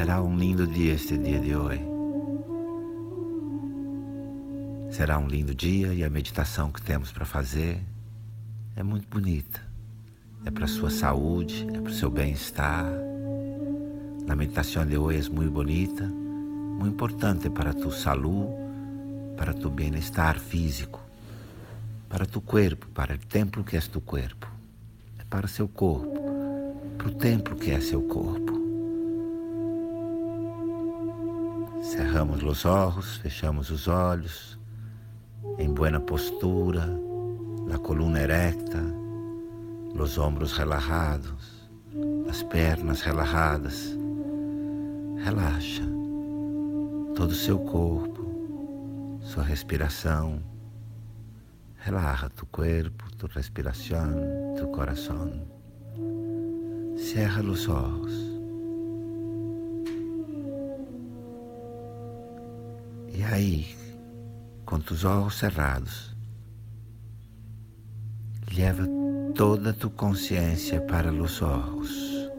Será um lindo dia este dia de hoje. Será um lindo dia e a meditação que temos para fazer é muito bonita. É para sua saúde, é para o seu bem-estar. A meditação de hoje é muito bonita, muito importante para tu saúde, para tu bem-estar físico, para tu corpo, para o templo que é tu corpo para seu corpo, para o templo que é seu corpo. Cerramos os olhos, fechamos os olhos, em buena postura, a coluna erecta, os ombros relaxados, as pernas relaxadas. Relaxa todo o seu corpo, sua respiração Relaja tu cuerpo, tu respiración, tu corazón. Cierra los ojos. E aí, com tus olhos cerrados, leva toda tu consciência para os olhos.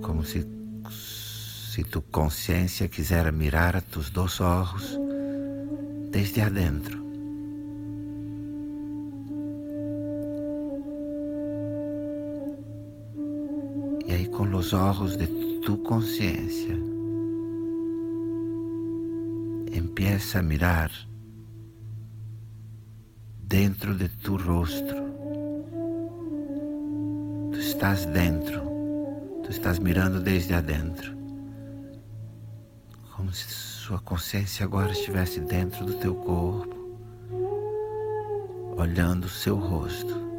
Como se se tu consciência quiser mirar a tus dois olhos desde adentro. Aí, com os olhos de tu consciência, empieza a mirar dentro de tu rosto. Tu estás dentro, tu estás mirando desde adentro como se sua consciência agora estivesse dentro do teu corpo, olhando o seu rosto,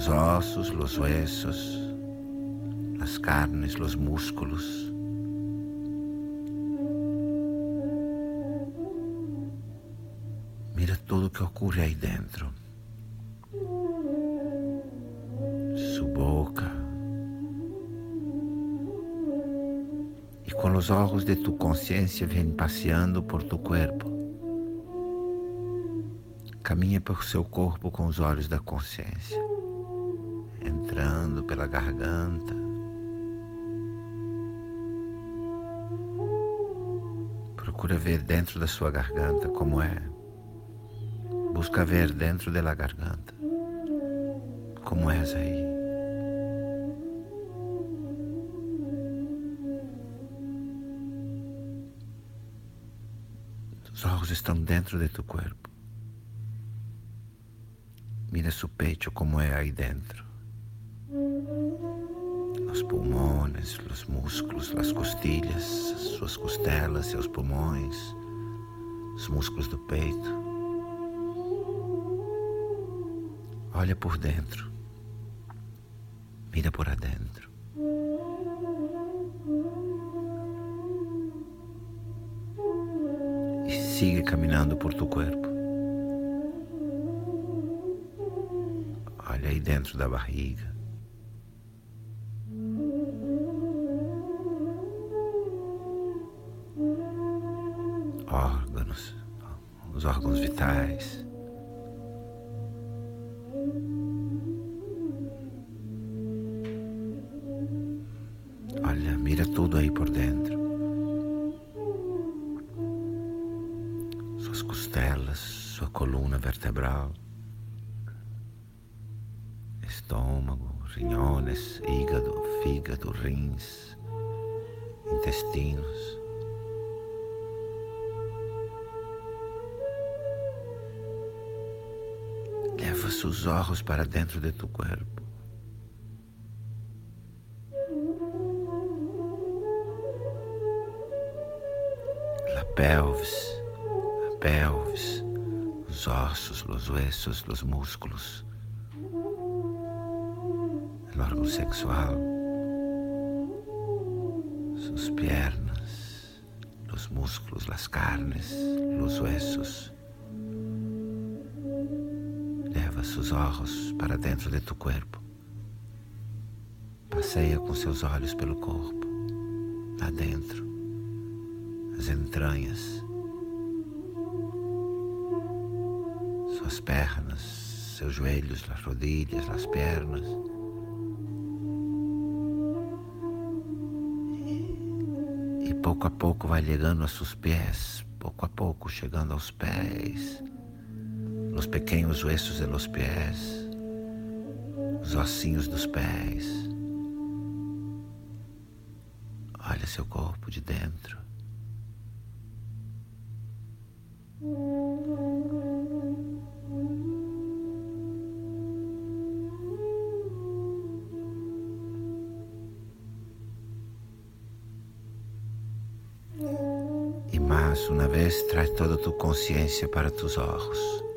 os ossos, os huesos, as carnes, os músculos. Mira tudo o que ocorre aí dentro. Sua boca, com os olhos de tu consciência vem passeando por tu corpo. Caminha por seu corpo com os olhos da consciência, entrando pela garganta. Procura ver dentro da sua garganta como é. Busca ver dentro da garganta como és aí. Os ojos estão dentro de tu corpo. Mira su pecho como é aí dentro. Os pulmões, os músculos, as costilhas, suas costelas, seus pulmões, os músculos do peito. Olha por dentro. Mira por adentro. sigue caminhando por tu corpo. Olha aí dentro da barriga. Os órgãos vitais. Olha, mira tudo aí por dentro. costelas, sua coluna vertebral, estômago, rinhones, hígado, fígado, rins, intestinos. Leva seus olhos para dentro de tu corpo. La pelvis pelvis, os ossos, os huesos, os músculos, o órgão sexual, sus piernas, os músculos, as carnes, os huesos. Leva seus olhos para dentro de tu corpo. Passeia com seus olhos pelo corpo, adentro, as entranhas suas pernas, seus joelhos, as rodilhas, as pernas. E, pouco a pouco vai chegando a seus pés, pouco a pouco chegando aos pés, os pequenos huesos de los pés, os ossinhos dos pés. Olha seu corpo de dentro. E mais uma vez traz toda tu consciência para tus olhos.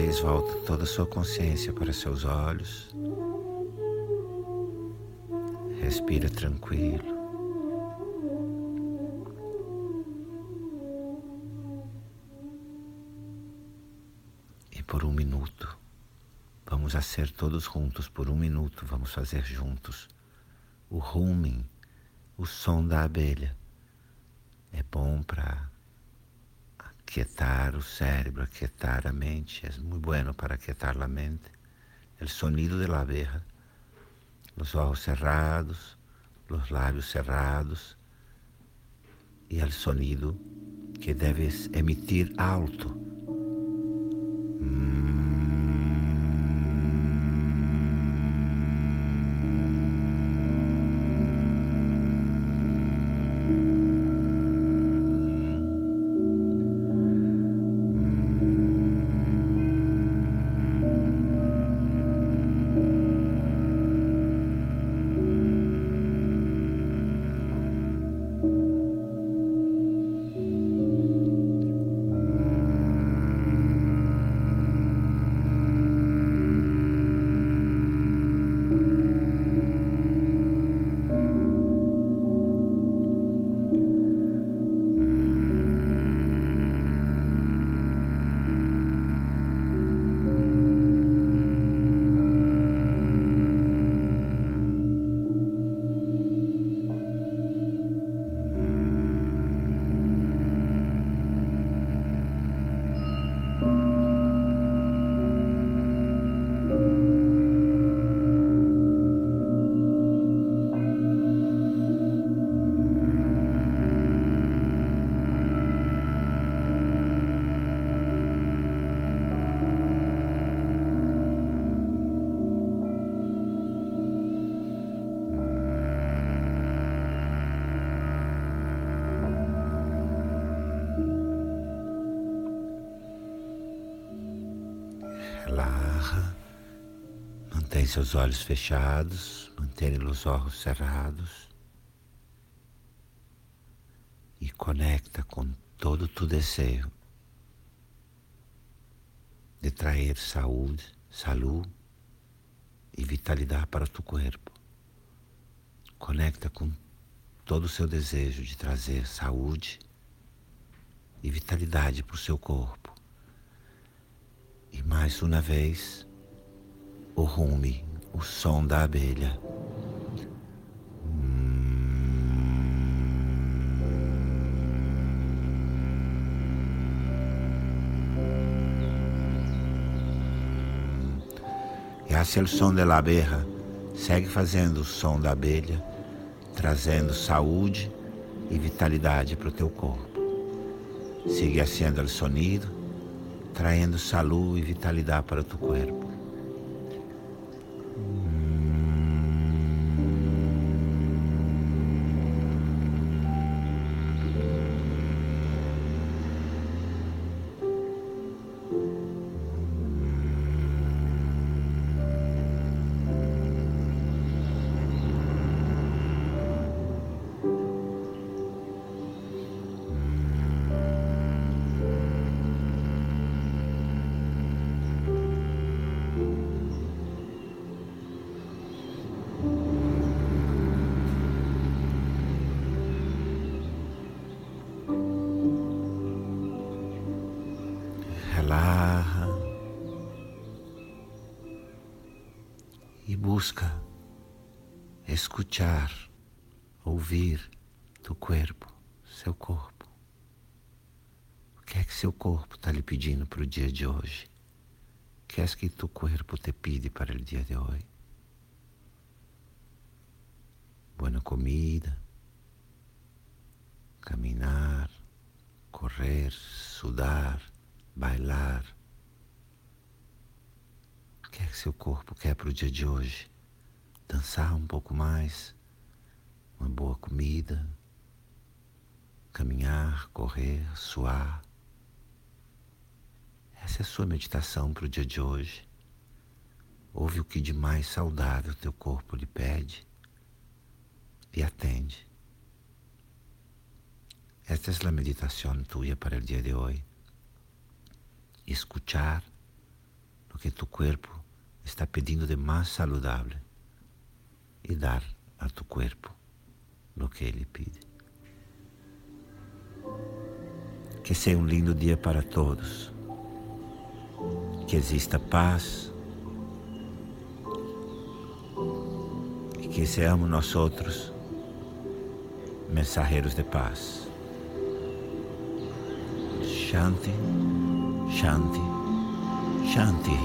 Vez volta toda a sua consciência para seus olhos. Respira tranquilo. E por um minuto, vamos a ser todos juntos por um minuto, vamos fazer juntos o humming, o som da abelha. É bom para aquietar o cérebro, aquietar a mente. É muito bueno para aquietar a mente. O sonido de la abeja los ojos cerrados, los labios cerrados e o sonido que debes emitir alto. Mm. Relaxa. Mantém seus olhos fechados, mantenha os olhos cerrados. E conecta com todo o teu desejo de trazer saúde, saúde e vitalidade para o teu corpo. Conecta com todo o seu desejo de trazer saúde e vitalidade para o seu corpo. E mais uma vez, o rume, o som da abelha. E hacia o som da abelha, segue fazendo o som da abelha, trazendo saúde e vitalidade para o teu corpo. Sigue haciendo o sonido trayendo salud y vitalidad para tu cuerpo. Busca escutar, ouvir tu corpo, seu corpo. O que é que seu corpo está lhe pedindo para o dia de hoje? O que é que tu corpo te pede para o dia de hoje? Boa comida, caminhar, correr, sudar, bailar. O que é que seu corpo quer para o dia de hoje? Dançar um pouco mais, uma boa comida, caminhar, correr, suar. Essa é a sua meditação para o dia de hoje. Ouve o que de mais saudável teu corpo lhe pede e atende. Esta é a meditação tua para o dia de hoje. Escuchar que tu corpo está pedindo de mais saudável e dar a tu corpo o que ele pede. Que seja um lindo dia para todos. Que exista paz. E que sejamos nós outros mensageiros de paz. Shanti, Shanti, Shanti.